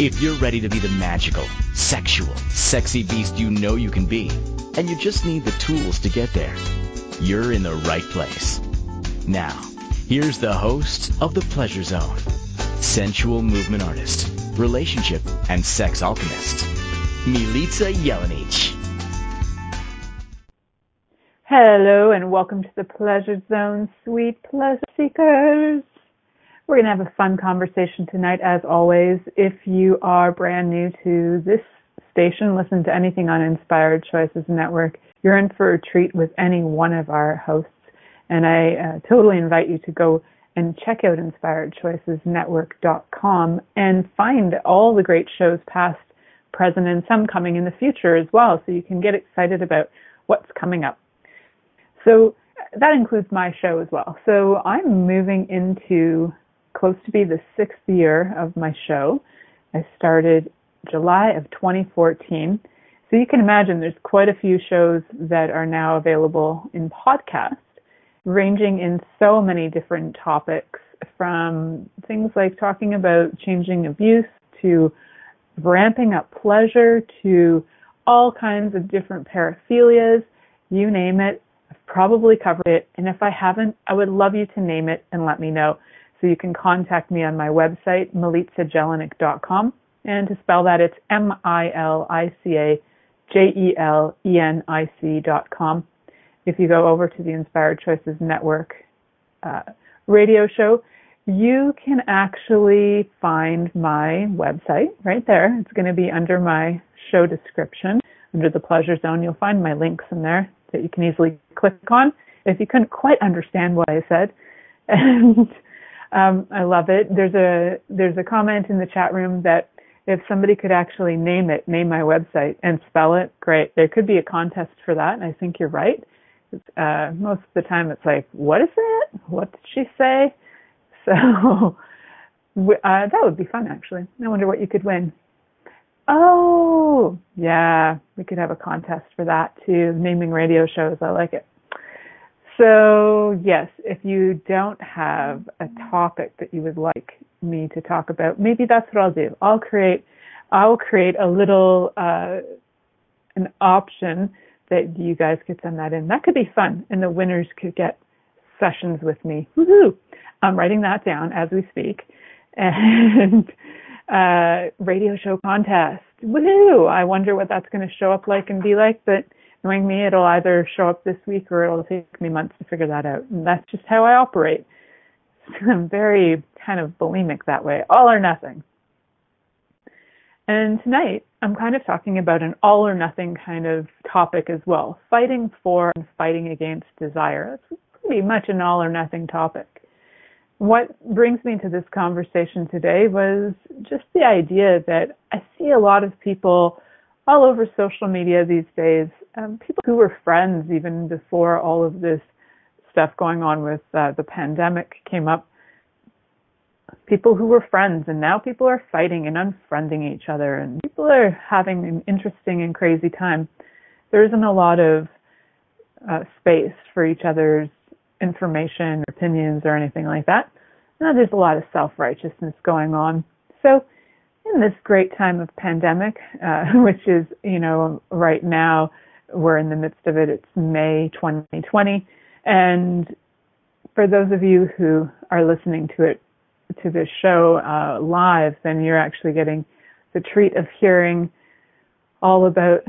If you're ready to be the magical, sexual, sexy beast you know you can be, and you just need the tools to get there, you're in the right place. Now, here's the host of The Pleasure Zone, sensual movement artist, relationship and sex alchemist, Milica Jelenic. Hello and welcome to the Pleasure Zone, sweet pleasure seekers. We're going to have a fun conversation tonight, as always. If you are brand new to this station, listen to anything on Inspired Choices Network, you're in for a treat with any one of our hosts. And I uh, totally invite you to go and check out inspiredchoicesnetwork.com and find all the great shows past, present, and some coming in the future as well, so you can get excited about what's coming up. So that includes my show as well. So I'm moving into close to be the sixth year of my show. I started July of 2014. So you can imagine there's quite a few shows that are now available in podcast, ranging in so many different topics from things like talking about changing abuse to ramping up pleasure to all kinds of different paraphilias, you name it. I've probably covered it. And if I haven't, I would love you to name it and let me know. So you can contact me on my website, milicajelenic.com. And to spell that, it's M-I-L-I-C-A-J-E-L-E-N-I-C dot com. If you go over to the Inspired Choices Network uh, radio show, you can actually find my website right there. It's going to be under my show description, under the pleasure zone. You'll find my links in there that you can easily click on if you couldn't quite understand what I said. And um, I love it. There's a there's a comment in the chat room that if somebody could actually name it, name my website and spell it, great. There could be a contest for that, and I think you're right. Uh, most of the time, it's like, what is it? What did she say? So uh, that would be fun, actually. I wonder what you could win. Oh, yeah, we could have a contest for that too. Naming radio shows, I like it. So, yes, if you don't have a topic that you would like me to talk about, maybe that's what I'll do. I'll create, I'll create a little, uh, an option that you guys could send that in. That could be fun, and the winners could get sessions with me. Woohoo! I'm writing that down as we speak. And uh, radio show contest. Woohoo! I wonder what that's going to show up like and be like, but knowing me, it'll either show up this week or it'll take me months to figure that out. And that's just how I operate. I'm very kind of bulimic that way, all or nothing. And tonight, I'm kind of talking about an all or nothing kind of topic as well fighting for and fighting against desire. It's pretty much an all or nothing topic. What brings me to this conversation today was just the idea that I see a lot of people all over social media these days um, people who were friends even before all of this stuff going on with uh, the pandemic came up. People who were friends, and now people are fighting and unfriending each other, and people are having an interesting and crazy time. There isn't a lot of uh, space for each other's information, opinions, or anything like that. Now there's a lot of self-righteousness going on. So, in this great time of pandemic, uh, which is, you know, right now, we're in the midst of it. It's May 2020. And for those of you who are listening to it, to this show uh, live, then you're actually getting the treat of hearing all about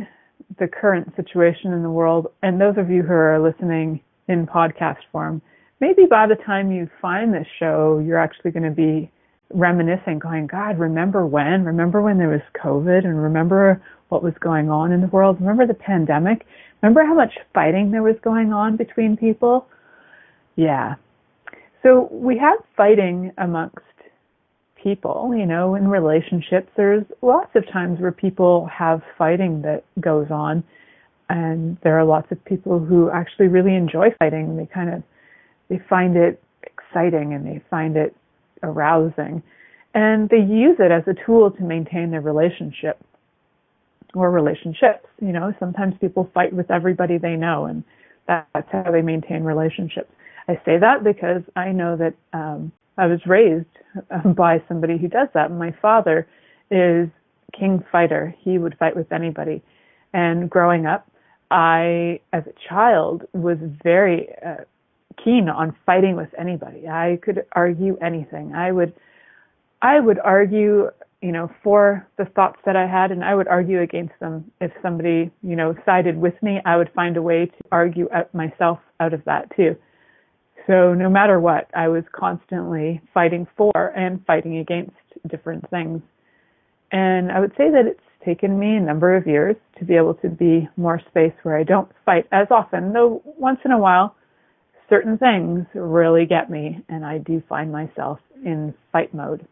the current situation in the world. And those of you who are listening in podcast form, maybe by the time you find this show, you're actually going to be reminiscing, going, God, remember when? Remember when there was COVID and remember what was going on in the world? Remember the pandemic? Remember how much fighting there was going on between people? Yeah. So we have fighting amongst people, you know, in relationships. There's lots of times where people have fighting that goes on. and there are lots of people who actually really enjoy fighting. They kind of they find it exciting and they find it arousing, and they use it as a tool to maintain their relationship or relationships. You know, sometimes people fight with everybody they know, and that's how they maintain relationships. I say that because I know that um, I was raised by somebody who does that. My father is king fighter. He would fight with anybody. And growing up, I, as a child, was very uh, keen on fighting with anybody. I could argue anything. I would, I would argue you know, for the thoughts that I had, and I would argue against them. If somebody, you know, sided with me, I would find a way to argue out myself out of that too. So no matter what, I was constantly fighting for and fighting against different things. And I would say that it's taken me a number of years to be able to be more space where I don't fight as often, though once in a while, certain things really get me, and I do find myself in fight mode.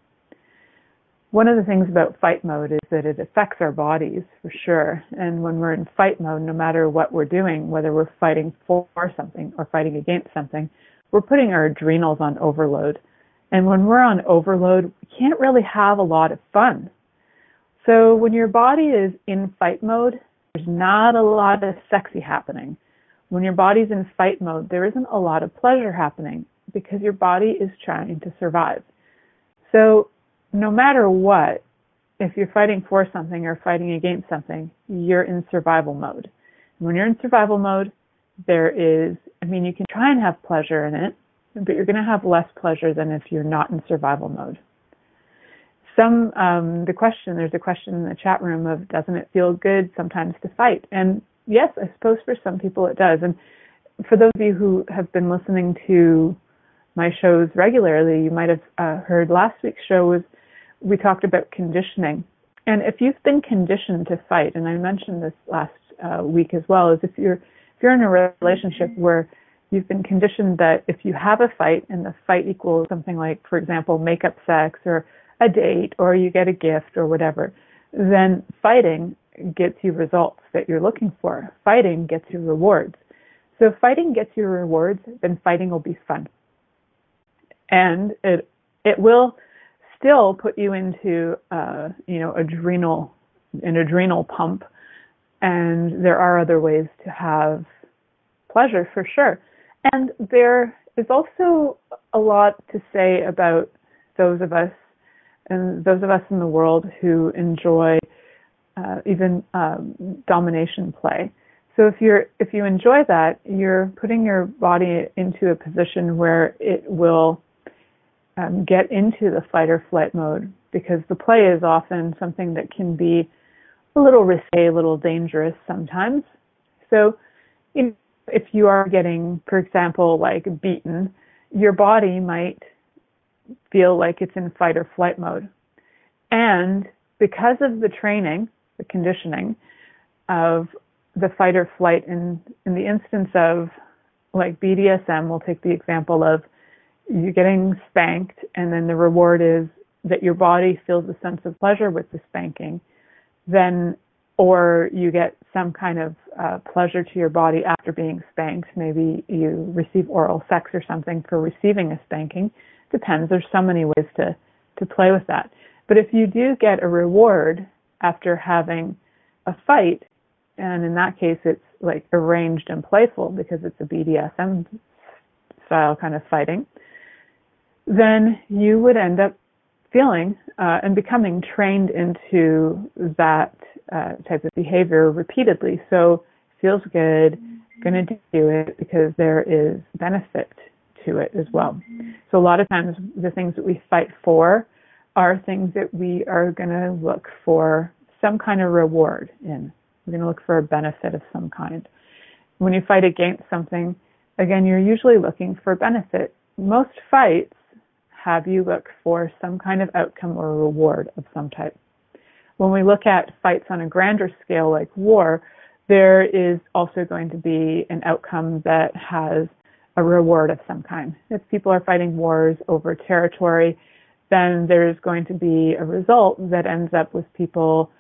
One of the things about fight mode is that it affects our bodies for sure. And when we're in fight mode, no matter what we're doing, whether we're fighting for something or fighting against something, we're putting our adrenals on overload. And when we're on overload, we can't really have a lot of fun. So when your body is in fight mode, there's not a lot of sexy happening. When your body's in fight mode, there isn't a lot of pleasure happening because your body is trying to survive. So no matter what, if you're fighting for something or fighting against something, you're in survival mode. when you're in survival mode, there is, I mean, you can try and have pleasure in it, but you're going to have less pleasure than if you're not in survival mode. Some, um, the question, there's a question in the chat room of doesn't it feel good sometimes to fight? And yes, I suppose for some people it does. And for those of you who have been listening to my shows regularly, you might have uh, heard last week's show was we talked about conditioning. And if you've been conditioned to fight, and I mentioned this last uh, week as well, is if you're if you're in a relationship where you've been conditioned that if you have a fight and the fight equals something like, for example, makeup sex or a date or you get a gift or whatever, then fighting gets you results that you're looking for. Fighting gets you rewards. So if fighting gets you rewards, then fighting will be fun. And it it will still put you into uh, you know adrenal an adrenal pump, and there are other ways to have pleasure for sure. And there is also a lot to say about those of us and those of us in the world who enjoy uh, even um, domination play. So if you're if you enjoy that, you're putting your body into a position where it will um, get into the fight or flight mode because the play is often something that can be a little risky, a little dangerous sometimes. So, if you are getting, for example, like beaten, your body might feel like it's in fight or flight mode. And because of the training, the conditioning of the fight or flight in, in the instance of like BDSM, we'll take the example of you're getting spanked and then the reward is that your body feels a sense of pleasure with the spanking, then or you get some kind of uh, pleasure to your body after being spanked. Maybe you receive oral sex or something for receiving a spanking. Depends. There's so many ways to to play with that. But if you do get a reward after having a fight, and in that case it's like arranged and playful because it's a BDSM style kind of fighting, then you would end up feeling uh, and becoming trained into that uh, type of behavior repeatedly. So feels good, going to do it because there is benefit to it as well. So a lot of times the things that we fight for are things that we are going to look for some kind of reward in. We're going to look for a benefit of some kind. When you fight against something, again, you're usually looking for benefit. Most fights have you look for some kind of outcome or reward of some type. When we look at fights on a grander scale like war, there is also going to be an outcome that has a reward of some kind. If people are fighting wars over territory, then there's going to be a result that ends up with people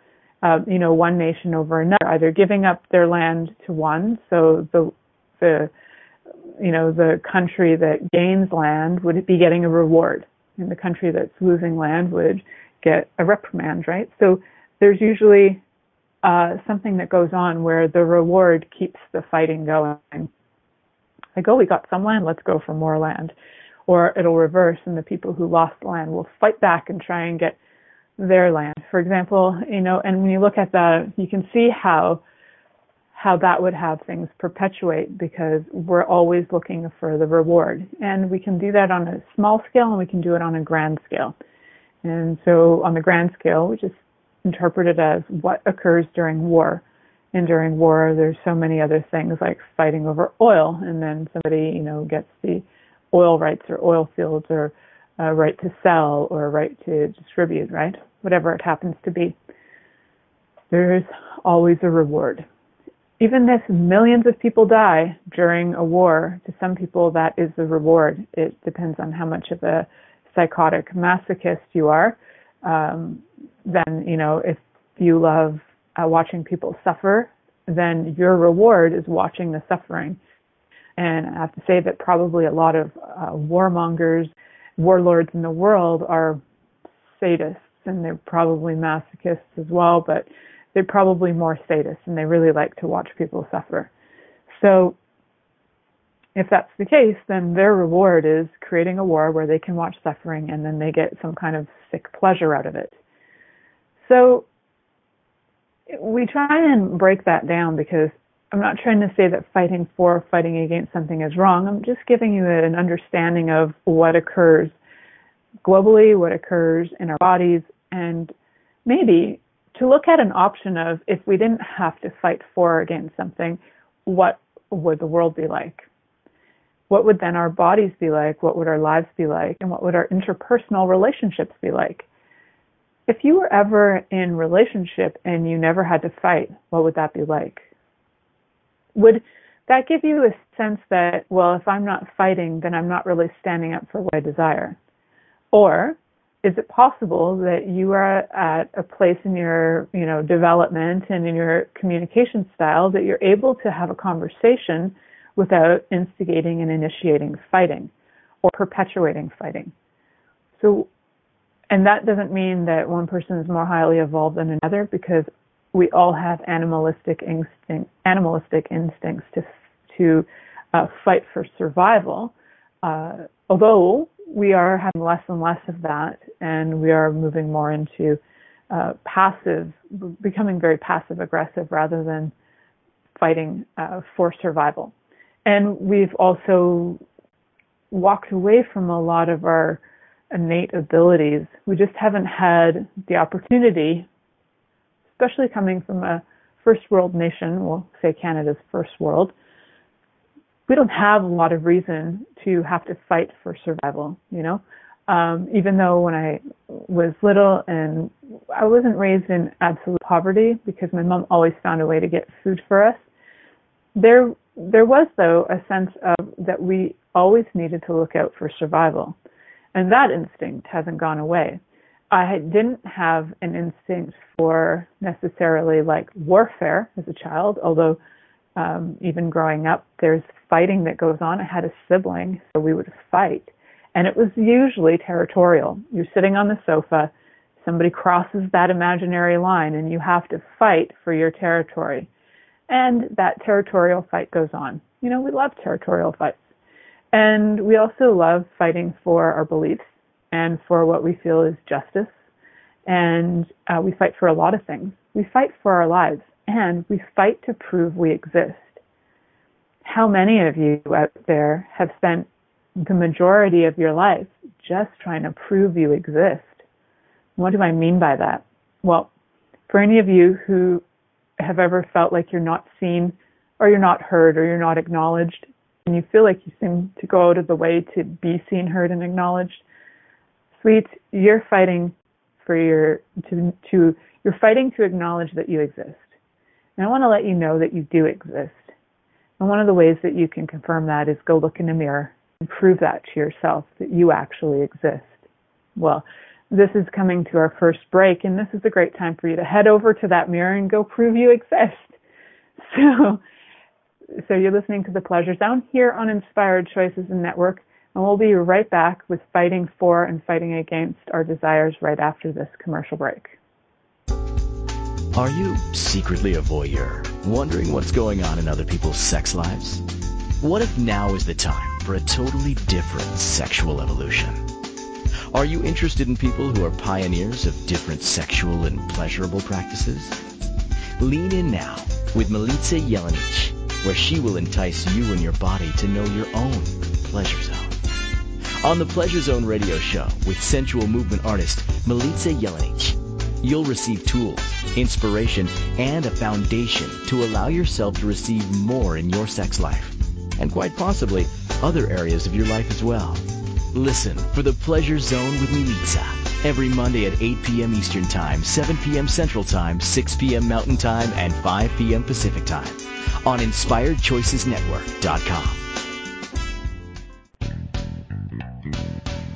uh, you know, one nation over another, either giving up their land to one, so the the you know the country that gains land would be getting a reward, and the country that's losing land would get a reprimand, right? So there's usually uh, something that goes on where the reward keeps the fighting going. Like, oh, we got some land, let's go for more land. Or it'll reverse, and the people who lost land will fight back and try and get their land. For example, you know, and when you look at that, you can see how how that would have things perpetuate because we're always looking for the reward. And we can do that on a small scale and we can do it on a grand scale. And so on the grand scale, we just interpret it as what occurs during war. And during war, there's so many other things like fighting over oil, and then somebody, you know, gets the oil rights or oil fields or a right to sell or a right to distribute, right? Whatever it happens to be. There's always a reward. Even if millions of people die during a war, to some people that is the reward. It depends on how much of a psychotic masochist you are. Um, then, you know, if you love uh, watching people suffer, then your reward is watching the suffering. And I have to say that probably a lot of uh, warmongers warlords in the world are sadists and they're probably masochists as well, but they're probably more sadists and they really like to watch people suffer. So if that's the case, then their reward is creating a war where they can watch suffering and then they get some kind of sick pleasure out of it. So we try and break that down because I'm not trying to say that fighting for or fighting against something is wrong. I'm just giving you an understanding of what occurs globally, what occurs in our bodies, and maybe to look at an option of if we didn't have to fight for or against something, what would the world be like? What would then our bodies be like? What would our lives be like? And what would our interpersonal relationships be like? If you were ever in relationship and you never had to fight, what would that be like? Would that give you a sense that, well, if I'm not fighting, then I'm not really standing up for what I desire? Or is it possible that you are at a place in your, you know, development and in your communication style that you're able to have a conversation without instigating and initiating fighting or perpetuating fighting? So, and that doesn't mean that one person is more highly evolved than another because we all have animalistic instinct, animalistic instincts to to uh, fight for survival. Uh, although we are having less and less of that, and we are moving more into uh, passive, becoming very passive aggressive rather than fighting uh, for survival. And we've also walked away from a lot of our innate abilities. We just haven't had the opportunity especially coming from a first world nation, we'll say Canada's first world, we don't have a lot of reason to have to fight for survival, you know. Um, even though when I was little and I wasn't raised in absolute poverty because my mom always found a way to get food for us. There, there was though a sense of that we always needed to look out for survival, and that instinct hasn't gone away. I didn't have an instinct for necessarily like warfare as a child, although um, even growing up, there's fighting that goes on. I had a sibling, so we would fight. And it was usually territorial. You're sitting on the sofa, somebody crosses that imaginary line, and you have to fight for your territory. And that territorial fight goes on. You know, we love territorial fights. And we also love fighting for our beliefs and for what we feel is justice. And uh, we fight for a lot of things. We fight for our lives and we fight to prove we exist. How many of you out there have spent the majority of your life just trying to prove you exist? What do I mean by that? Well, for any of you who have ever felt like you're not seen or you're not heard or you're not acknowledged and you feel like you seem to go out of the way to be seen, heard, and acknowledged, sweet, you're fighting for your to to you're fighting to acknowledge that you exist. And I want to let you know that you do exist. And one of the ways that you can confirm that is go look in a mirror and prove that to yourself that you actually exist. Well, this is coming to our first break, and this is a great time for you to head over to that mirror and go prove you exist. So, so you're listening to the Pleasure Zone here on Inspired Choices and Network, and we'll be right back with fighting for and fighting against our desires right after this commercial break. Are you secretly a voyeur, wondering what's going on in other people's sex lives? What if now is the time for a totally different sexual evolution? Are you interested in people who are pioneers of different sexual and pleasurable practices? Lean in now with Milica Jelenic, where she will entice you and your body to know your own pleasure zone. On the Pleasure Zone radio show with sensual movement artist Milica Jelenic, you'll receive tools, inspiration, and a foundation to allow yourself to receive more in your sex life, and quite possibly other areas of your life as well. Listen for the Pleasure Zone with Milica every Monday at 8 p.m. Eastern Time, 7 p.m. Central Time, 6 p.m. Mountain Time, and 5 p.m. Pacific Time on InspiredChoicesNetwork.com.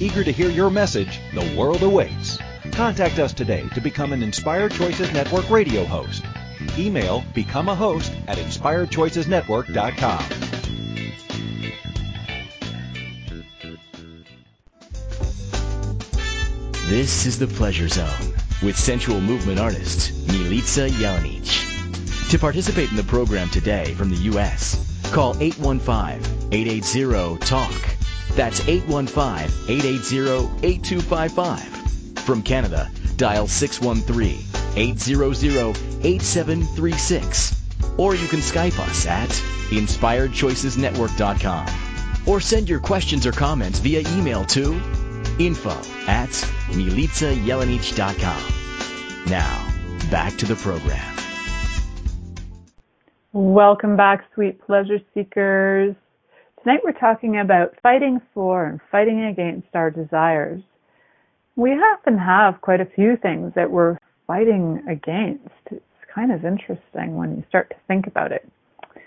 Eager to hear your message, the world awaits. Contact us today to become an Inspired Choices Network radio host. Email become a host at inspiredchoicesnetwork.com. This is the Pleasure Zone with sensual movement artist Milica Jelenic. To participate in the program today from the U.S., call 815-880-TALK. That's 815-880-8255. From Canada, dial 613-800-8736. Or you can Skype us at inspiredchoicesnetwork.com. Or send your questions or comments via email to info at milicajelenic.com. Now, back to the program. Welcome back, sweet pleasure seekers. Tonight we're talking about fighting for and fighting against our desires. We often have quite a few things that we're fighting against. It's kind of interesting when you start to think about it. I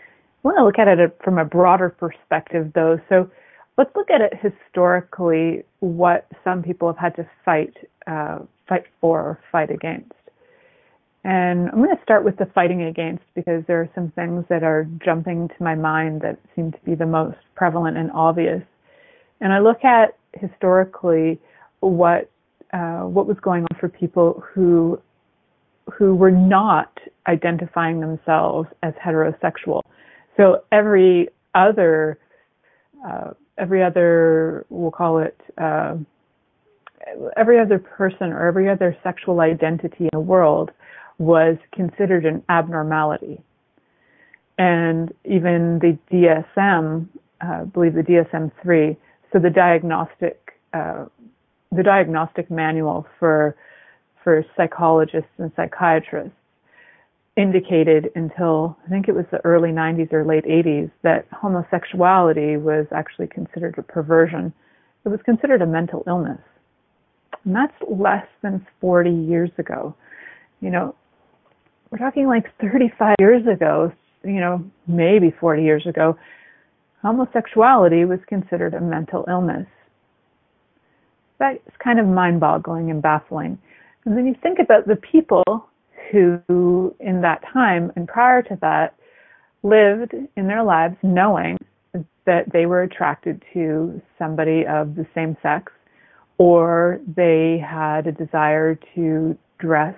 want to look at it from a broader perspective though. So let's look at it historically, what some people have had to fight, uh, fight for or fight against. And I'm going to start with the fighting against because there are some things that are jumping to my mind that seem to be the most prevalent and obvious. And I look at historically what uh, what was going on for people who who were not identifying themselves as heterosexual. So every other uh, every other, we'll call it, uh, every other person or every other sexual identity in the world was considered an abnormality. And even the DSM, uh, I believe the DSM-3, so the diagnostic, uh, the diagnostic manual for, for psychologists and psychiatrists indicated until I think it was the early 90s or late 80s that homosexuality was actually considered a perversion. It was considered a mental illness. And that's less than 40 years ago. You know, we're talking like 35 years ago, you know, maybe 40 years ago, homosexuality was considered a mental illness. That's kind of mind boggling and baffling. And then you think about the people who, in that time and prior to that, lived in their lives knowing that they were attracted to somebody of the same sex or they had a desire to dress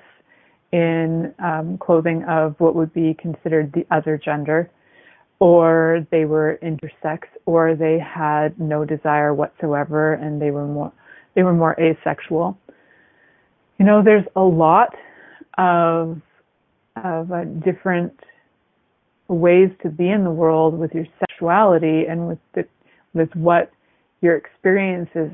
in um, clothing of what would be considered the other gender, or they were intersex, or they had no desire whatsoever and they were more they were more asexual. You know, there's a lot of of uh, different ways to be in the world with your sexuality and with the, with what your experiences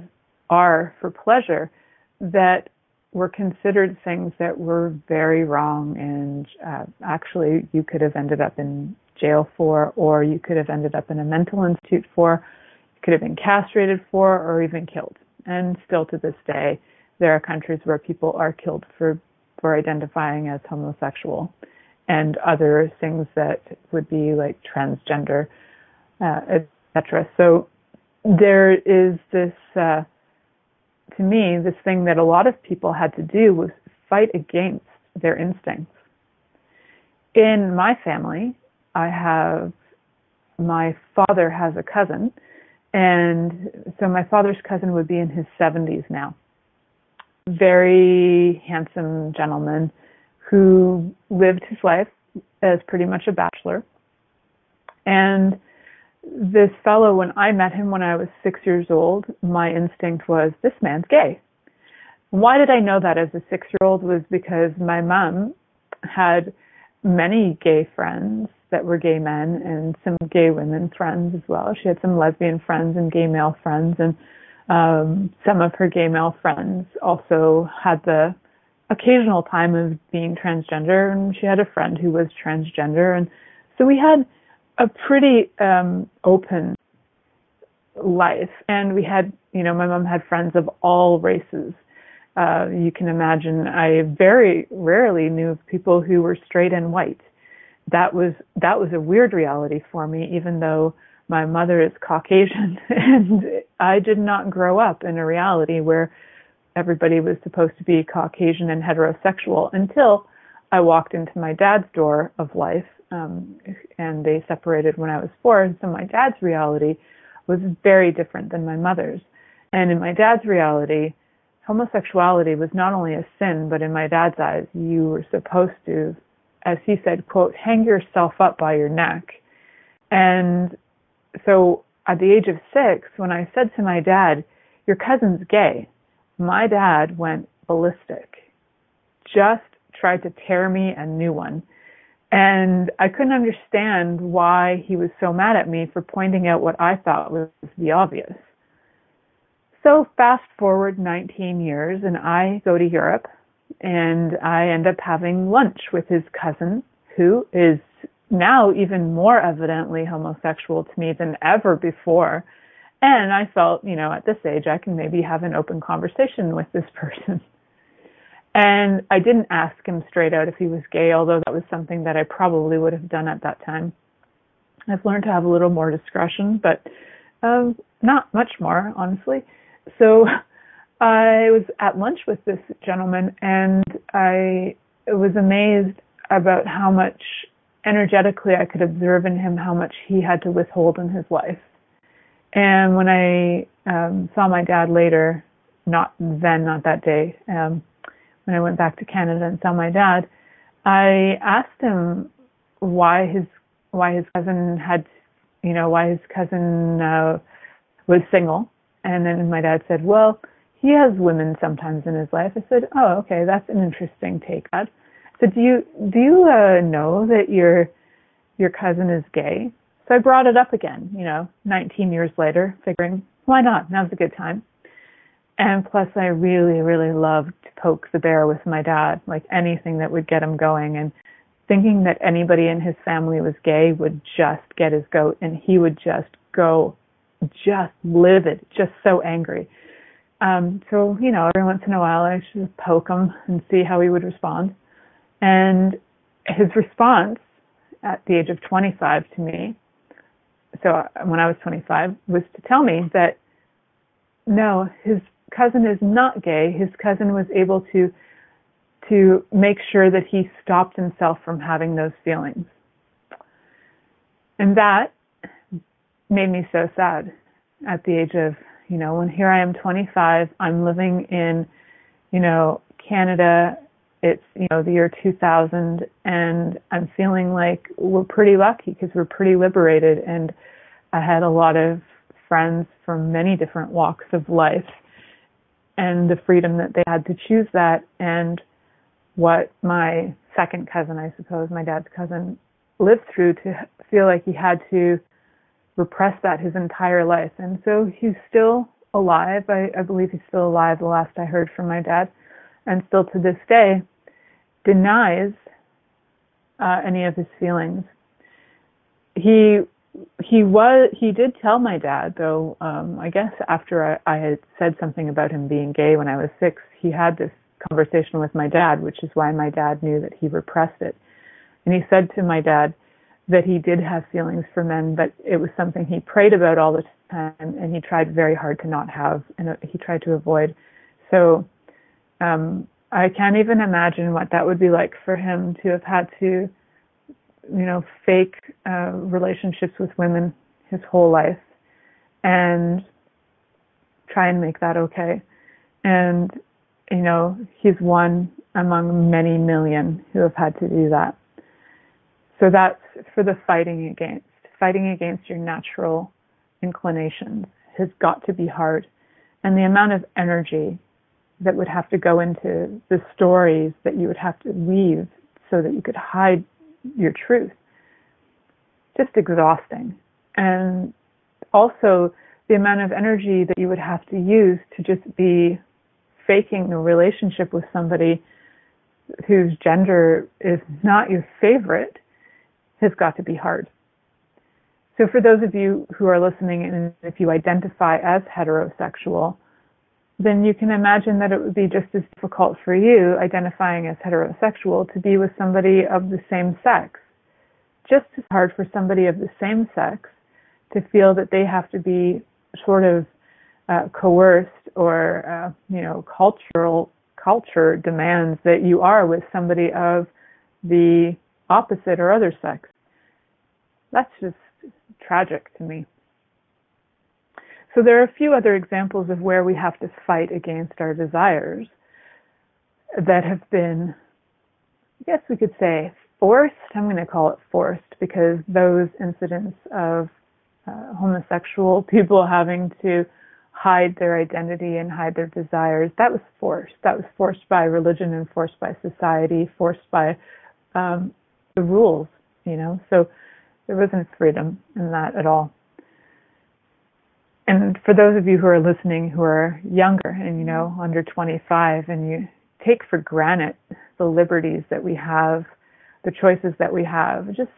are for pleasure that were considered things that were very wrong and uh, actually you could have ended up in jail for or you could have ended up in a mental institute for you could have been castrated for or even killed. And still to this day there are countries where people are killed for for identifying as homosexual and other things that would be like transgender uh, etc so there is this uh, to me, this thing that a lot of people had to do was fight against their instincts. In my family, I have my father has a cousin, and so my father's cousin would be in his 70s now. Very handsome gentleman who lived his life as pretty much a bachelor. And this fellow, when I met him when I was six years old, my instinct was, this man's gay. Why did I know that as a six year old was because my mom had many gay friends that were gay men and some gay women friends as well. She had some lesbian friends and gay male friends and um some of her gay male friends also had the occasional time of being transgender and she had a friend who was transgender and so we had a pretty um, open life, and we had, you know, my mom had friends of all races. Uh, you can imagine. I very rarely knew of people who were straight and white. That was that was a weird reality for me, even though my mother is Caucasian, and I did not grow up in a reality where everybody was supposed to be Caucasian and heterosexual until I walked into my dad's door of life um, and they separated when I was four. And so my dad's reality was very different than my mother's. And in my dad's reality, homosexuality was not only a sin, but in my dad's eyes, you were supposed to, as he said, quote, hang yourself up by your neck. And so at the age of six, when I said to my dad, your cousin's gay, my dad went ballistic. Just tried to tear me a new one. And I couldn't understand why he was so mad at me for pointing out what I thought was the obvious. So fast forward 19 years and I go to Europe and I end up having lunch with his cousin who is now even more evidently homosexual to me than ever before. And I felt, you know, at this age I can maybe have an open conversation with this person. And I didn't ask him straight out if he was gay, although that was something that I probably would have done at that time. I've learned to have a little more discretion, but um, not much more, honestly. So I was at lunch with this gentleman, and I was amazed about how much energetically I could observe in him how much he had to withhold in his life. And when I um, saw my dad later, not then, not that day, um, when I went back to Canada and saw my dad, I asked him why his why his cousin had, you know, why his cousin uh, was single, and then my dad said, "Well, he has women sometimes in his life." I said, "Oh, okay, that's an interesting take." I said, "Do you do you uh, know that your your cousin is gay?" So I brought it up again, you know, 19 years later, figuring why not? Now's a good time. And plus, I really, really loved to poke the bear with my dad, like anything that would get him going. And thinking that anybody in his family was gay would just get his goat, and he would just go, just livid, just so angry. Um, so, you know, every once in a while, I should poke him and see how he would respond. And his response at the age of 25 to me, so when I was 25, was to tell me that no, his cousin is not gay, his cousin was able to to make sure that he stopped himself from having those feelings. And that made me so sad at the age of, you know, when here I am 25, I'm living in, you know, Canada, it's, you know, the year 2000, and I'm feeling like we're pretty lucky because we're pretty liberated. And I had a lot of friends from many different walks of life and the freedom that they had to choose that and what my second cousin, I suppose, my dad's cousin, lived through to feel like he had to repress that his entire life. And so he's still alive. I, I believe he's still alive the last I heard from my dad. and still to this day denies uh, any of his feelings. He he was he did tell my dad though um i guess after I, I had said something about him being gay when i was six he had this conversation with my dad which is why my dad knew that he repressed it. And he said to my dad that he did have feelings for men but it was something he prayed about all the time and he tried very hard to not have and he tried to avoid. So um i can't even imagine what that would be like for him to have had to you know, fake uh, relationships with women his whole life and try and make that okay. And, you know, he's one among many million who have had to do that. So that's for the fighting against. Fighting against your natural inclinations has got to be hard. And the amount of energy that would have to go into the stories that you would have to weave so that you could hide your truth. Just exhausting. And also the amount of energy that you would have to use to just be faking a relationship with somebody whose gender is not your favorite has got to be hard. So for those of you who are listening and if you identify as heterosexual, then you can imagine that it would be just as difficult for you, identifying as heterosexual, to be with somebody of the same sex. Just as hard for somebody of the same sex to feel that they have to be sort of uh, coerced or, uh, you know, cultural culture demands that you are with somebody of the opposite or other sex. That's just tragic to me. So there are a few other examples of where we have to fight against our desires that have been, I guess we could say, forced. I'm going to call it forced because those incidents of uh, homosexual people having to hide their identity and hide their desires, that was forced. That was forced by religion and forced by society, forced by um, the rules, you know. So there wasn't freedom in that at all and for those of you who are listening who are younger and you know under 25 and you take for granted the liberties that we have the choices that we have just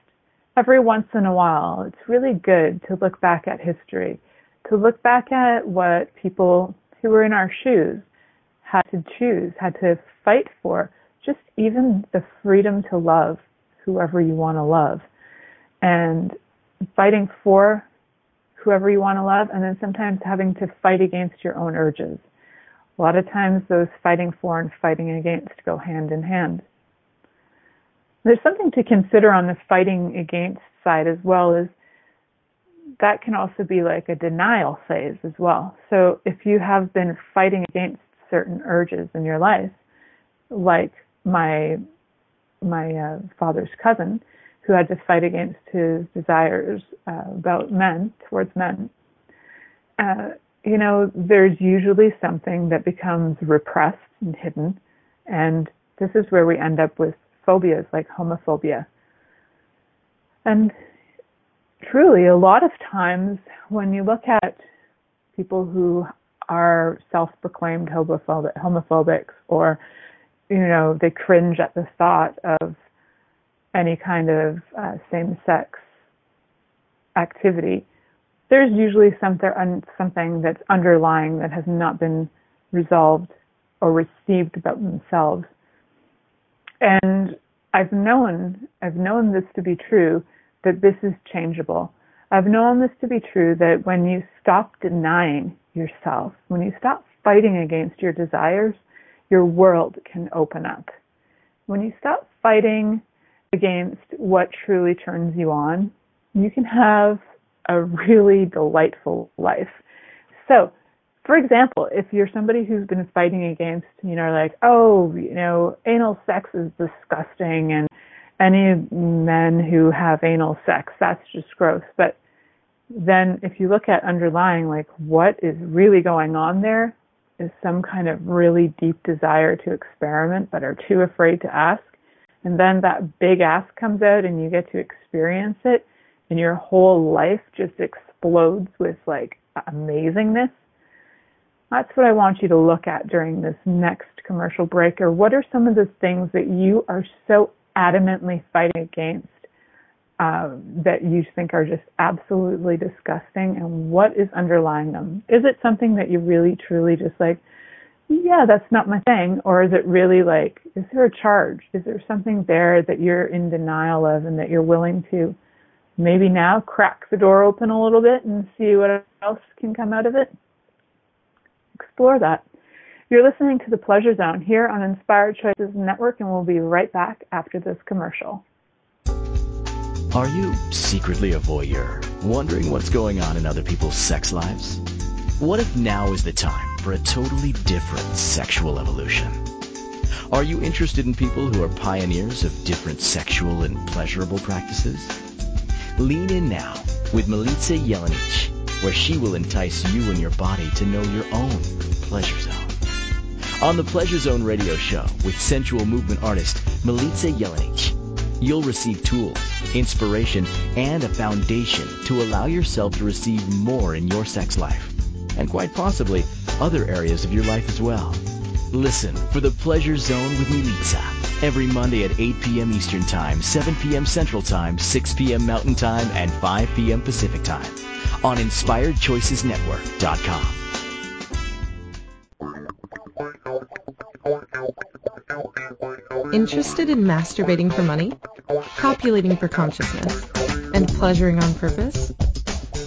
every once in a while it's really good to look back at history to look back at what people who were in our shoes had to choose had to fight for just even the freedom to love whoever you want to love. And fighting for whoever you want to love, and then sometimes having to fight against your own urges. A lot of times those fighting for and fighting against go hand in hand. There's something to consider on the fighting against side as well is that can also be like a denial phase as well. So if you have been fighting against certain urges in your life, like my my uh, father's cousin, who had to fight against his desires uh, about men, towards men. Uh, you know, there's usually something that becomes repressed and hidden, and this is where we end up with phobias like homophobia. And truly, a lot of times when you look at people who are self-proclaimed homophobic, homophobics or you know they cringe at the thought of any kind of uh, same-sex activity, there's usually something something that's underlying that has not been resolved or received about themselves. And I've known I've known this to be true that this is changeable. I've known this to be true that when you stop denying yourself, when you stop fighting against your desires, your world can open up. When you stop fighting against what truly turns you on, you can have a really delightful life. So, for example, if you're somebody who's been fighting against, you know, like, oh, you know, anal sex is disgusting and any men who have anal sex, that's just gross. But then if you look at underlying, like, what is really going on there is some kind of really deep desire to experiment but are too afraid to ask and then that big ask comes out and you get to experience it and your whole life just explodes with like amazingness That's what I want you to look at during this next commercial break. Or what are some of the things that you are so adamantly fighting against uh, that you think are just absolutely disgusting, and what is underlying them? Is it something that you really, truly just like? Yeah, that's not my thing? Or is it really like, is there a charge? Is there something there that you're in denial of and that you're willing to maybe now crack the door open a little bit and see what else can come out of it? Explore that. You're listening to The Pleasure Zone here on Inspired Choices Network, and we'll be right back after this commercial. Are you secretly a voyeur, wondering what's going on in other people's sex lives? What if now is the time for a totally different sexual evolution? Are you interested in people who are pioneers of different sexual and pleasurable practices? Lean in now with Milica Jelenic, where she will entice you and your body to know your own pleasure zone. On the Pleasure Zone radio show with sensual movement artist Milica Jelenic, you'll receive tools, inspiration, and a foundation to allow yourself to receive more in your sex life and quite possibly other areas of your life as well. Listen for the Pleasure Zone with Milica every Monday at 8 p.m. Eastern Time, 7 p.m. Central Time, 6 p.m. Mountain Time, and 5 p.m. Pacific Time on InspiredChoicesNetwork.com. Interested in masturbating for money, copulating for consciousness, and pleasuring on purpose?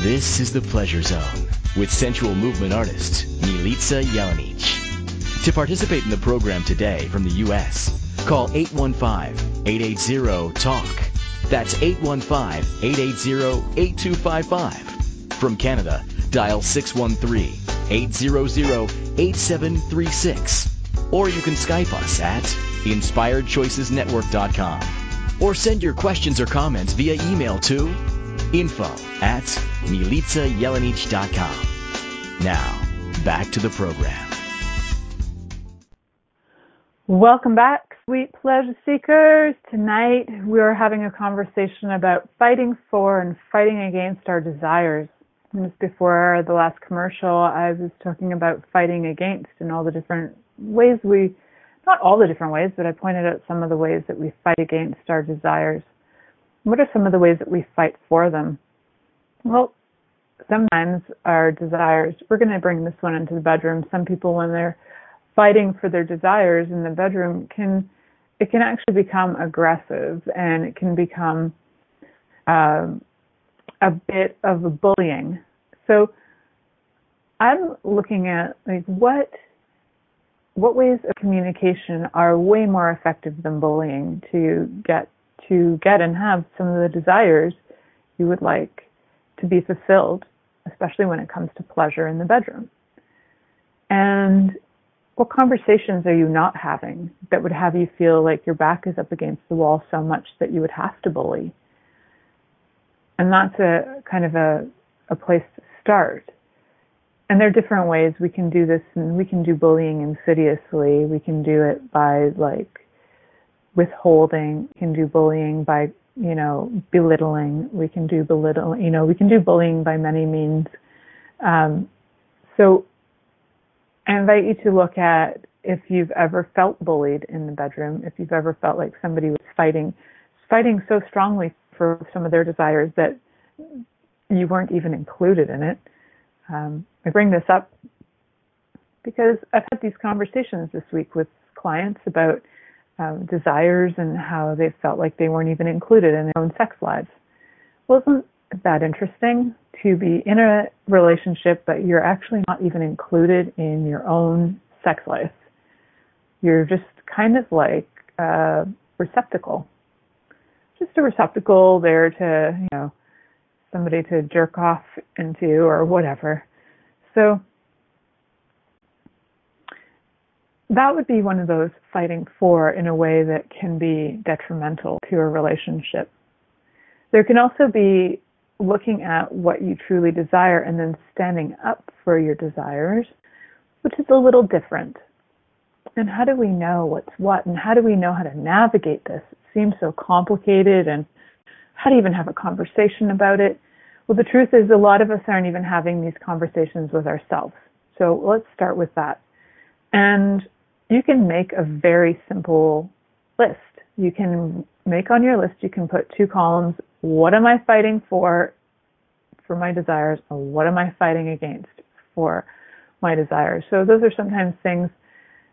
this is the Pleasure Zone with sensual movement artist Milica Jelenic. To participate in the program today from the U.S., call 815-880-TALK. That's 815-880-8255. From Canada, dial 613-800-8736. Or you can Skype us at inspiredchoicesnetwork.com or send your questions or comments via email to info at milicajelenic.com. Now, back to the program. Welcome back, sweet pleasure seekers. Tonight we're having a conversation about fighting for and fighting against our desires. Just before the last commercial, I was talking about fighting against and all the different ways we not all the different ways, but I pointed out some of the ways that we fight against our desires. What are some of the ways that we fight for them? Well, sometimes our desires, we're going to bring this one into the bedroom. Some people, when they're fighting for their desires in the bedroom, can it can actually become aggressive and it can become um, a bit of a bullying. So I'm looking at like what what ways of communication are way more effective than bullying to get to get and have some of the desires you would like to be fulfilled, especially when it comes to pleasure in the bedroom. And what conversations are you not having that would have you feel like your back is up against the wall so much that you would have to bully? And that's a kind of a, a place to start and there are different ways we can do this and we can do bullying insidiously. We can do it by like withholding. We can do bullying by you know belittling. We can do belittle you know we can do bullying by many means. Um, so i invite you to look at if you've ever felt bullied in the bedroom if you've ever felt like somebody was fighting fighting so strongly for some of their desires that you weren't even included in it um, I bring this up because I've had these conversations this week with clients about um, desires and how they felt like they weren't even included in their own sex lives. Well, isn't that interesting to be in a relationship, but you're actually not even included in your own sex life? You're just kind of like a receptacle, just a receptacle there to, you know, somebody to jerk off into or whatever. So that would be one of those fighting for in a way that can be detrimental to a relationship. There can also be looking at what you truly desire and then standing up for your desires, which is a little different. And how do we know what's what and how do we know how to navigate this? It seems so complicated and how to even have a conversation about it. Well, the truth is a lot of us aren't even having these conversations with ourselves. So let's start with that. And you can make a very simple list. You can make on your list, you can put two columns. What am I fighting for, for my desires, and what am I fighting against for my desires? So those are sometimes things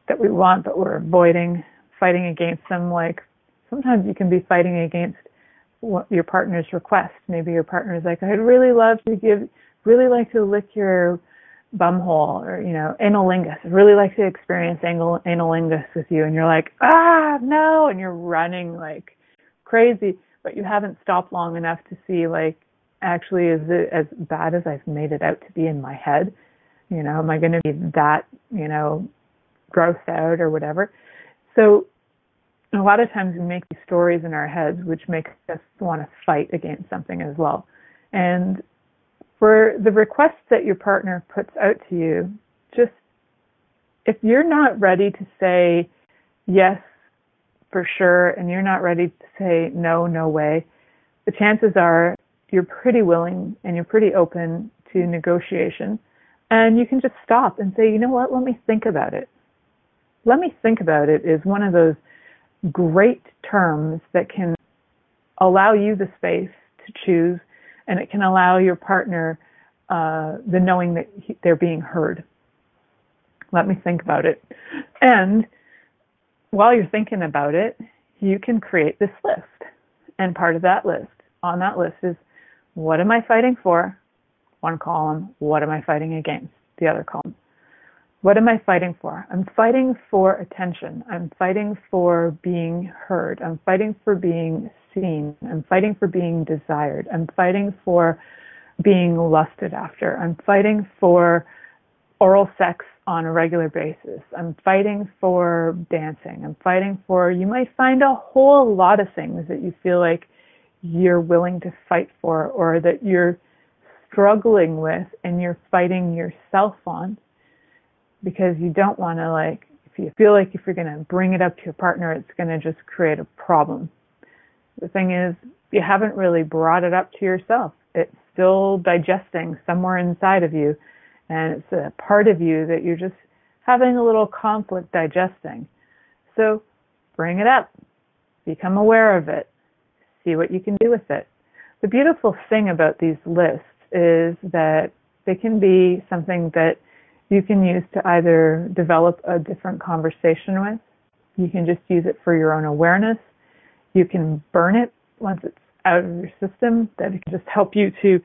that we want, but we're avoiding fighting against them. Like sometimes you can be fighting against what your partner's request. Maybe your partner is like, I'd really love to give, really like to lick your bumhole or, you know, analingus. I'd really like to experience anal, anilingus with you. And you're like, ah, no. And you're running like crazy, but you haven't stopped long enough to see like, actually, is it as bad as I've made it out to be in my head? You know, am I going to be that, you know, grossed out or whatever? So a lot of times we make these stories in our heads which make us want to fight against something as well. And for the requests that your partner puts out to you, just if you're not ready to say yes for sure and you're not ready to say no, no way, the chances are you're pretty willing and you're pretty open to negotiation. And you can just stop and say, you know what, let me think about it. Let me think about it is one of those great terms that can allow you the space to choose and it can allow your partner uh, the knowing that he, they're being heard. Let me think about it. And while you're thinking about it, you can create this list. And part of that list, on that list is what am I fighting for? One column. What am I fighting against? The other column. What am I fighting for? I'm fighting for attention. I'm fighting for being heard. I'm fighting for being seen. I'm fighting for being desired. I'm fighting for being lusted after. I'm fighting for oral sex on a regular basis. I'm fighting for dancing. I'm fighting for, you might find a whole lot of things that you feel like you're willing to fight for or that you're struggling with and you're fighting yourself on because you don't want to like, if you feel like if you're going to bring it up to your partner, it's going to just create a problem. The thing is, you haven't really brought it up to yourself. It's still digesting somewhere inside of you, and it's a part of you that you're just having a little conflict digesting. So bring it up, become aware of it, see what you can do with it. The beautiful thing about these lists is that they can be something that you can use to either develop a different conversation with. You can just use it for your own awareness. You can burn it once it's out of your system. That it can just help you to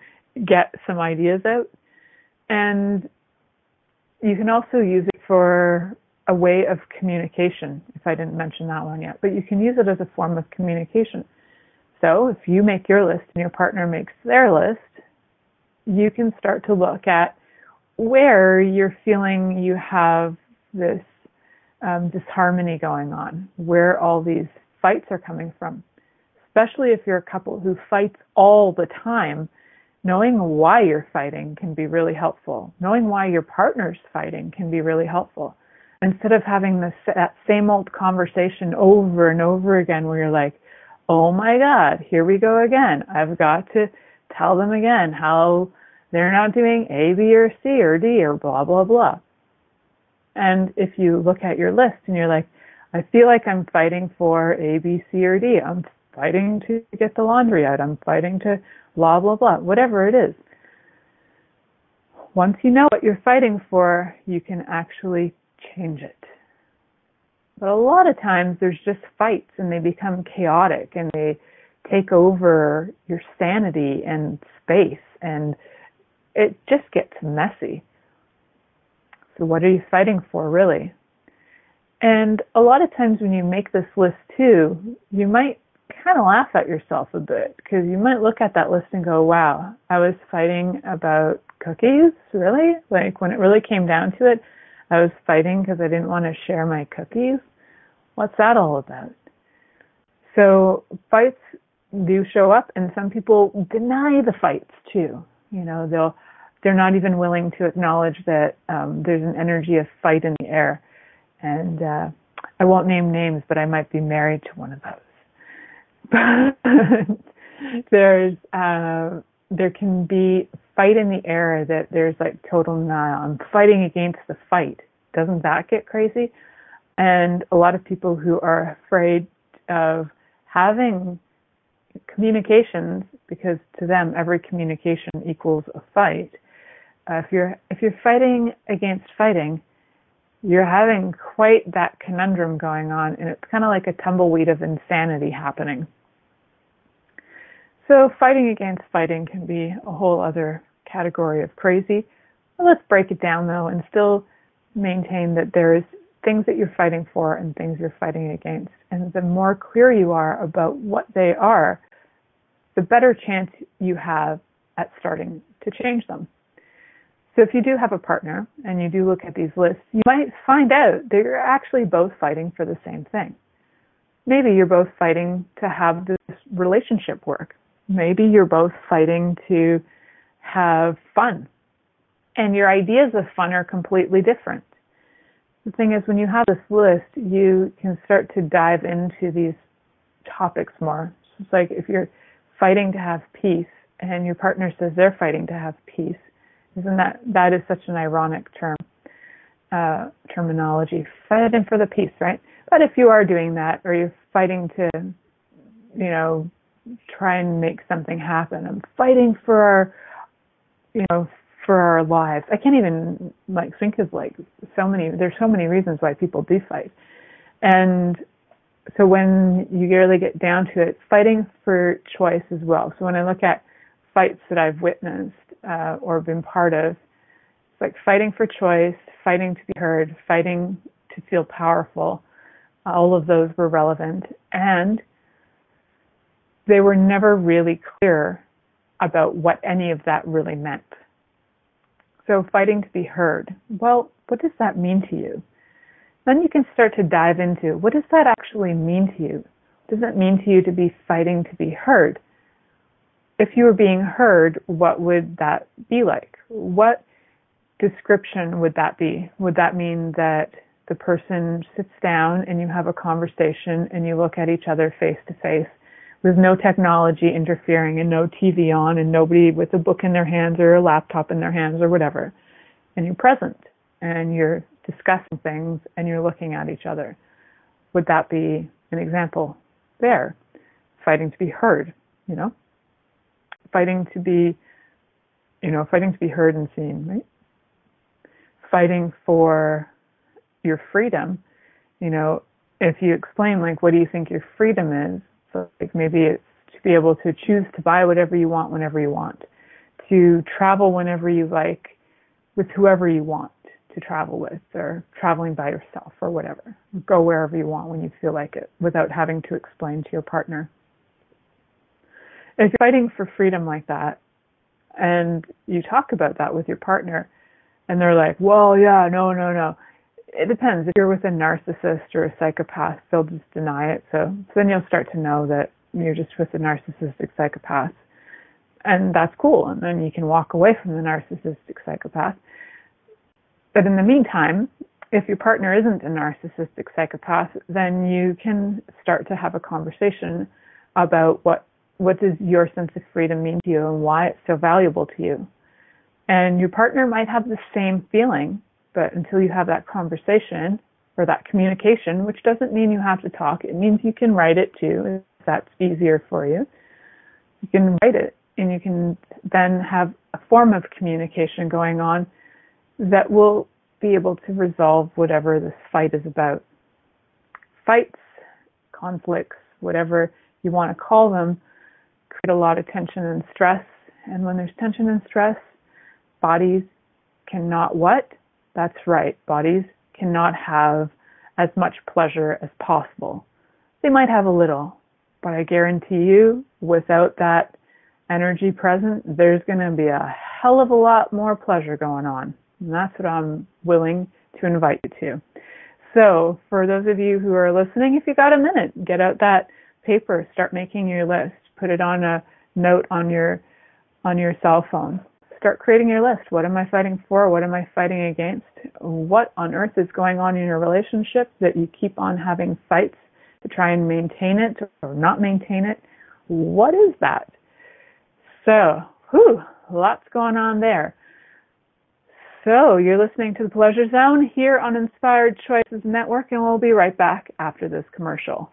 get some ideas out. And you can also use it for a way of communication, if I didn't mention that one yet. But you can use it as a form of communication. So if you make your list and your partner makes their list, you can start to look at where you're feeling you have this um, disharmony going on, where all these fights are coming from. Especially if you're a couple who fights all the time, knowing why you're fighting can be really helpful. Knowing why your partner's fighting can be really helpful. Instead of having this that same old conversation over and over again where you're like, oh my God, here we go again. I've got to tell them again how they're not doing A, B, or C, or D, or blah, blah, blah. And if you look at your list and you're like, I feel like I'm fighting for A, B, C, or D. I'm fighting to get the laundry out. I'm fighting to blah, blah, blah, whatever it is. Once you know what you're fighting for, you can actually change it. But a lot of times there's just fights and they become chaotic and they take over your sanity and space and it just gets messy. So what are you fighting for really? And a lot of times when you make this list too, you might kind of laugh at yourself a bit because you might look at that list and go, wow, I was fighting about cookies? Really? Like when it really came down to it, I was fighting because I didn't want to share my cookies? What's that all about? So fights do show up and some people deny the fights too. You know, they'll, they're not even willing to acknowledge that um, there's an energy of fight in the air. And uh, I won't name names, but I might be married to one of those. But there's uh, there can be fight in the air that there's like total denial. I'm fighting against the fight. Doesn't that get crazy? And a lot of people who are afraid of having communications, because to them every communication equals a fight. Uh, if you're if you're fighting against fighting, you're having quite that conundrum going on, and it's kind of like a tumbleweed of insanity happening. So fighting against fighting can be a whole other category of crazy. Well, let's break it down though and still maintain that there's things that you're fighting for and things you're fighting against. And the more clear you are about what they are, the better chance you have at starting to change them. So if you do have a partner and you do look at these lists, you might find out that you're actually both fighting for the same thing. Maybe you're both fighting to have this relationship work. Maybe you're both fighting to have fun. And your ideas of fun are completely different. The thing is, when you have this list, you can start to dive into these topics more. So it's like if you're fighting to have peace and your partner says they're fighting to have peace, isn't that, that is such an ironic term, uh, terminology. Fighting for the peace, right? But if you are doing that or you're fighting to, you know, try and make something happen. I'm fighting for our, you know, for our lives. I can't even like think of like so many. There's so many reasons why people do fight, and so when you really get down to it, fighting for choice as well. So when I look at fights that I've witnessed uh, or been part of, it's like fighting for choice, fighting to be heard, fighting to feel powerful. All of those were relevant, and they were never really clear about what any of that really meant. So fighting to be heard. Well, what does that mean to you? Then you can start to dive into what does that actually mean to you? What does it mean to you to be fighting to be heard? If you were being heard, what would that be like? What description would that be? Would that mean that the person sits down and you have a conversation and you look at each other face to face with no technology interfering and no TV on and nobody with a book in their hands or a laptop in their hands or whatever. And you're present and you're discussing things and you're looking at each other. Would that be an example there? Fighting to be heard, you know? Fighting to be, you know, fighting to be heard and seen, right? Fighting for your freedom, you know, if you explain like what do you think your freedom is, so like maybe it's to be able to choose to buy whatever you want whenever you want, to travel whenever you like with whoever you want to travel with or traveling by yourself or whatever. Go wherever you want when you feel like it without having to explain to your partner. If you're fighting for freedom like that and you talk about that with your partner and they're like, well, yeah, no, no, no it depends. If you're with a narcissist or a psychopath, they'll just deny it. So, so then you'll start to know that you're just with a narcissistic psychopath. And that's cool. And then you can walk away from the narcissistic psychopath. But in the meantime, if your partner isn't a narcissistic psychopath, then you can start to have a conversation about what what does your sense of freedom mean to you and why it's so valuable to you. And your partner might have the same feeling but until you have that conversation or that communication, which doesn't mean you have to talk, it means you can write it too, if that's easier for you. You can write it and you can then have a form of communication going on that will be able to resolve whatever this fight is about. Fights, conflicts, whatever you want to call them, create a lot of tension and stress. And when there's tension and stress, bodies cannot what? That's right. Bodies cannot have as much pleasure as possible. They might have a little, But I guarantee you, without that energy present, there's going to be a hell of a lot more pleasure going on. And that's what I'm willing to invite you to. So, for those of you who are listening, if you got a minute, get out that paper, start making your list, put it on a note on your on your cell phone. Start creating your list. What am I fighting for? What am I fighting against? What on earth is going on in your relationship that you keep on having fights to try and maintain it or not maintain it? What is that? So, whew, lots going on there. So, you're listening to the Pleasure Zone here on Inspired Choices Network, and we'll be right back after this commercial.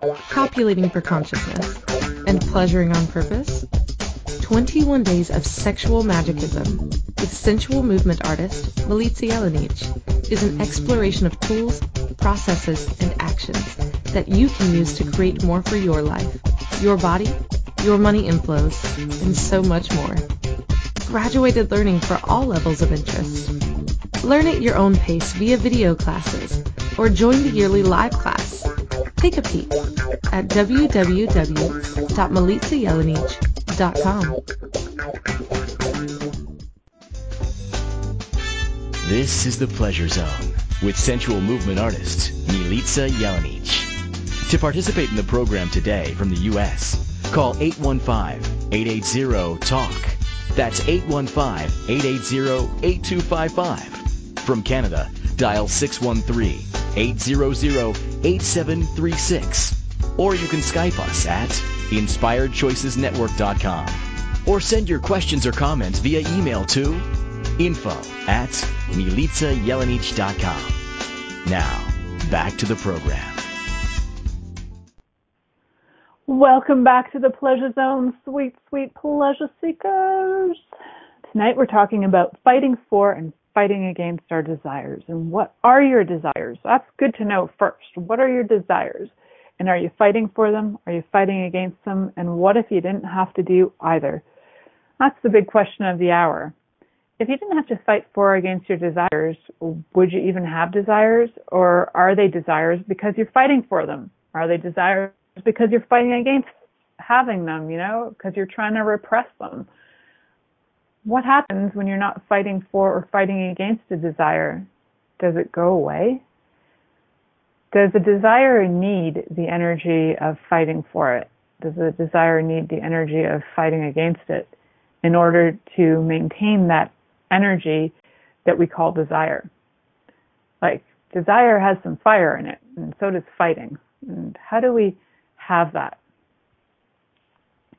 copulating for consciousness, and pleasuring on purpose? 21 Days of Sexual Magicism with sensual movement artist Milica Jelenic is an exploration of tools, processes, and actions that you can use to create more for your life, your body, your money inflows, and so much more. Graduated learning for all levels of interest. Learn at your own pace via video classes or join the yearly live class. Take a peek at www.milicajelenic.com. This is the Pleasure Zone with sensual movement artist Milica Jelenic. To participate in the program today from the U.S., call 815-880-TALK. That's 815-880-8255. From Canada, dial 613-800-8736. Or you can Skype us at InspiredChoicesNetwork.com. Or send your questions or comments via email to info at milicajelenic.com. Now, back to the program. Welcome back to the Pleasure Zone, sweet, sweet pleasure seekers. Tonight we're talking about fighting for and fighting against our desires. And what are your desires? That's good to know first. What are your desires? And are you fighting for them? Are you fighting against them? And what if you didn't have to do either? That's the big question of the hour. If you didn't have to fight for or against your desires, would you even have desires? Or are they desires because you're fighting for them? Are they desires because you're fighting against having them, you know, because you're trying to repress them? What happens when you're not fighting for or fighting against a desire? Does it go away? Does the desire need the energy of fighting for it? Does the desire need the energy of fighting against it in order to maintain that energy that we call desire? Like, desire has some fire in it, and so does fighting. And how do we have that?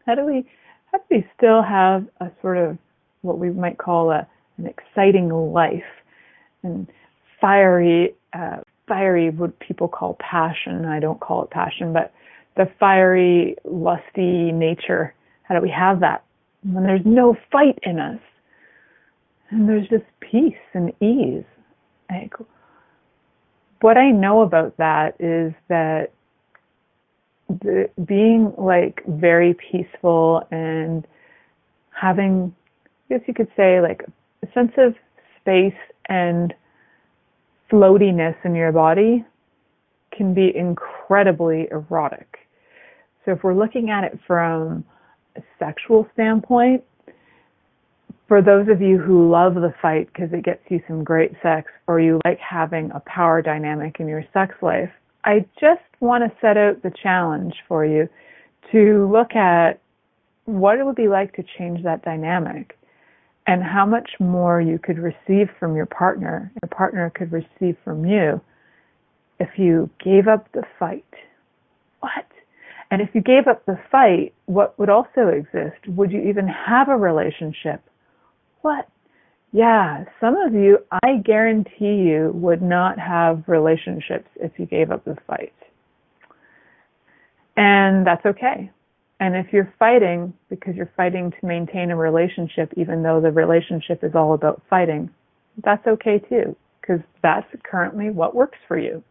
How do we how do we still have a sort of what we might call a an exciting life and fiery uh, fiery what people call passion. I don't call it passion, but the fiery, lusty nature. How do we have that when there's no fight in us and there's just peace and ease? Like, what I know about that is that the, being like very peaceful and having, guess you could say, like a sense of space and floatiness in your body can be incredibly erotic. So if we're looking at it from a sexual standpoint, for those of you who love the fight because it gets you some great sex or you like having a power dynamic in your sex life, I just want to set out the challenge for you to look at what it would be like to change that dynamic and how much more you could receive from your partner, your partner could receive from you if you gave up the fight. What? And if you gave up the fight, what would also exist? Would you even have a relationship? What? Yeah, some of you, I guarantee you, would not have relationships if you gave up the fight. And that's okay. And if you're fighting because you're fighting to maintain a relationship, even though the relationship is all about fighting, that's okay too, because that's currently what works for you.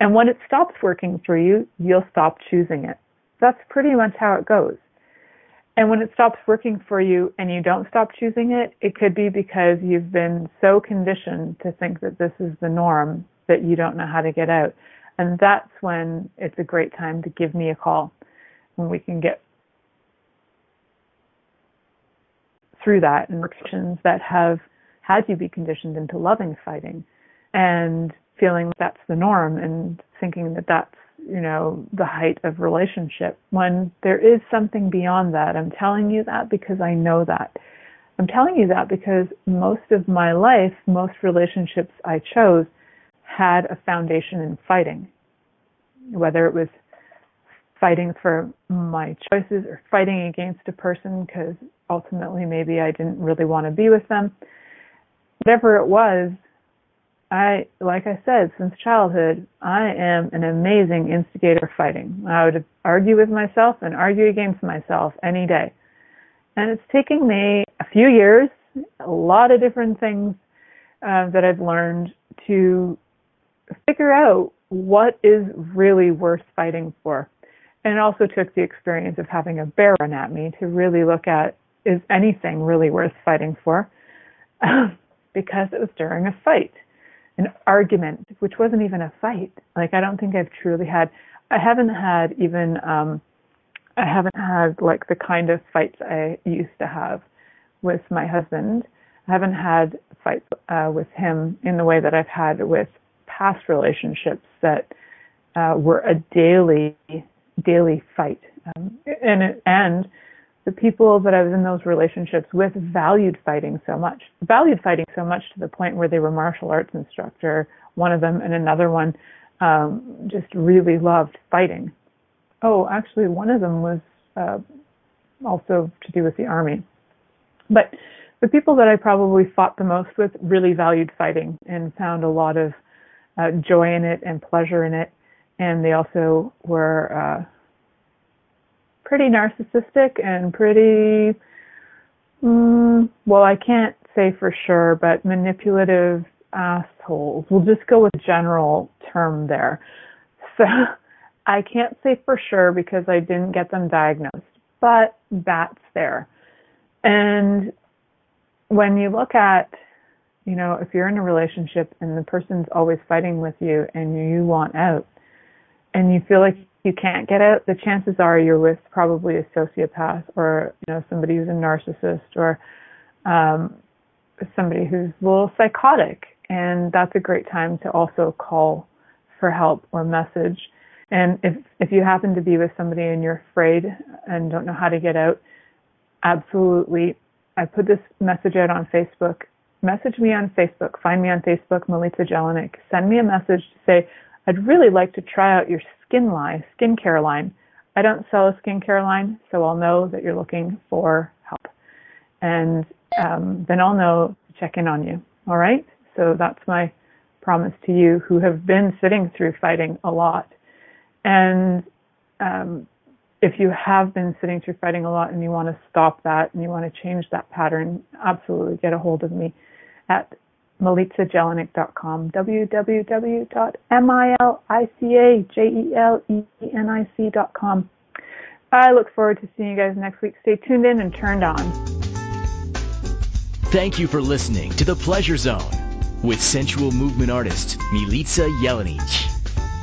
And when it stops working for you, you'll stop choosing it. That's pretty much how it goes. And when it stops working for you and you don't stop choosing it, it could be because you've been so conditioned to think that this is the norm that you don't know how to get out. And that's when it's a great time to give me a call when we can get through that and restrictions that have had you be conditioned into loving fighting and feeling that's the norm and thinking that that's you know the height of relationship when there is something beyond that. I'm telling you that because i know that. I'm telling you that because most of my life most relationships i chose had a foundation in fighting whether it was fighting for my choices or fighting against a person because ultimately maybe I didn't really want to be with them. Whatever it was, I, like I said, since childhood, I am an amazing instigator fighting. I would argue with myself and argue against myself any day. And it's taking me a few years, a lot of different things uh, that I've learned to figure out what is really worth fighting for. And it also took the experience of having a bear run at me to really look at is anything really worth fighting for? because it was during a fight, an argument, which wasn't even a fight. Like I don't think I've truly had. I haven't had even. um I haven't had like the kind of fights I used to have with my husband. I haven't had fights uh, with him in the way that I've had with past relationships that uh, were a daily daily fight. Um, and and the people that I was in those relationships with valued fighting so much, valued fighting so much to the point where they were martial arts instructor, one of them, and another one um, just really loved fighting. Oh, actually, one of them was uh, also to do with the army. But the people that I probably fought the most with really valued fighting and found a lot of uh, joy in it and pleasure in it and they also were uh, pretty narcissistic and pretty mm, well i can't say for sure but manipulative assholes. We'll just go with general term there. So i can't say for sure because i didn't get them diagnosed but that's there. And when you look at you know if you're in a relationship and the person's always fighting with you and you want out and you feel like you can't get out, the chances are you're with probably a sociopath or you know somebody who's a narcissist or um, somebody who's a little psychotic, and that's a great time to also call for help or message. And if if you happen to be with somebody and you're afraid and don't know how to get out, absolutely, I put this message out on Facebook. Message me on Facebook. Find me on Facebook, Milica Jelenic. Send me a message to say I'd really like to try out your skin line, skincare line. I don't sell a skincare line, so I'll know that you're looking for help. And um, then I'll know to check in on you. All right? So that's my promise to you who have been sitting through fighting a lot. And um, if you have been sitting through fighting a lot and you want to stop that and you want to change that pattern, absolutely get a hold of me at milicajelenic.com, www.milicajelenic.com. I look forward to seeing you guys next week. Stay tuned in and turned on. Thank you for listening to The Pleasure Zone with sensual movement artist Milica Jelenic.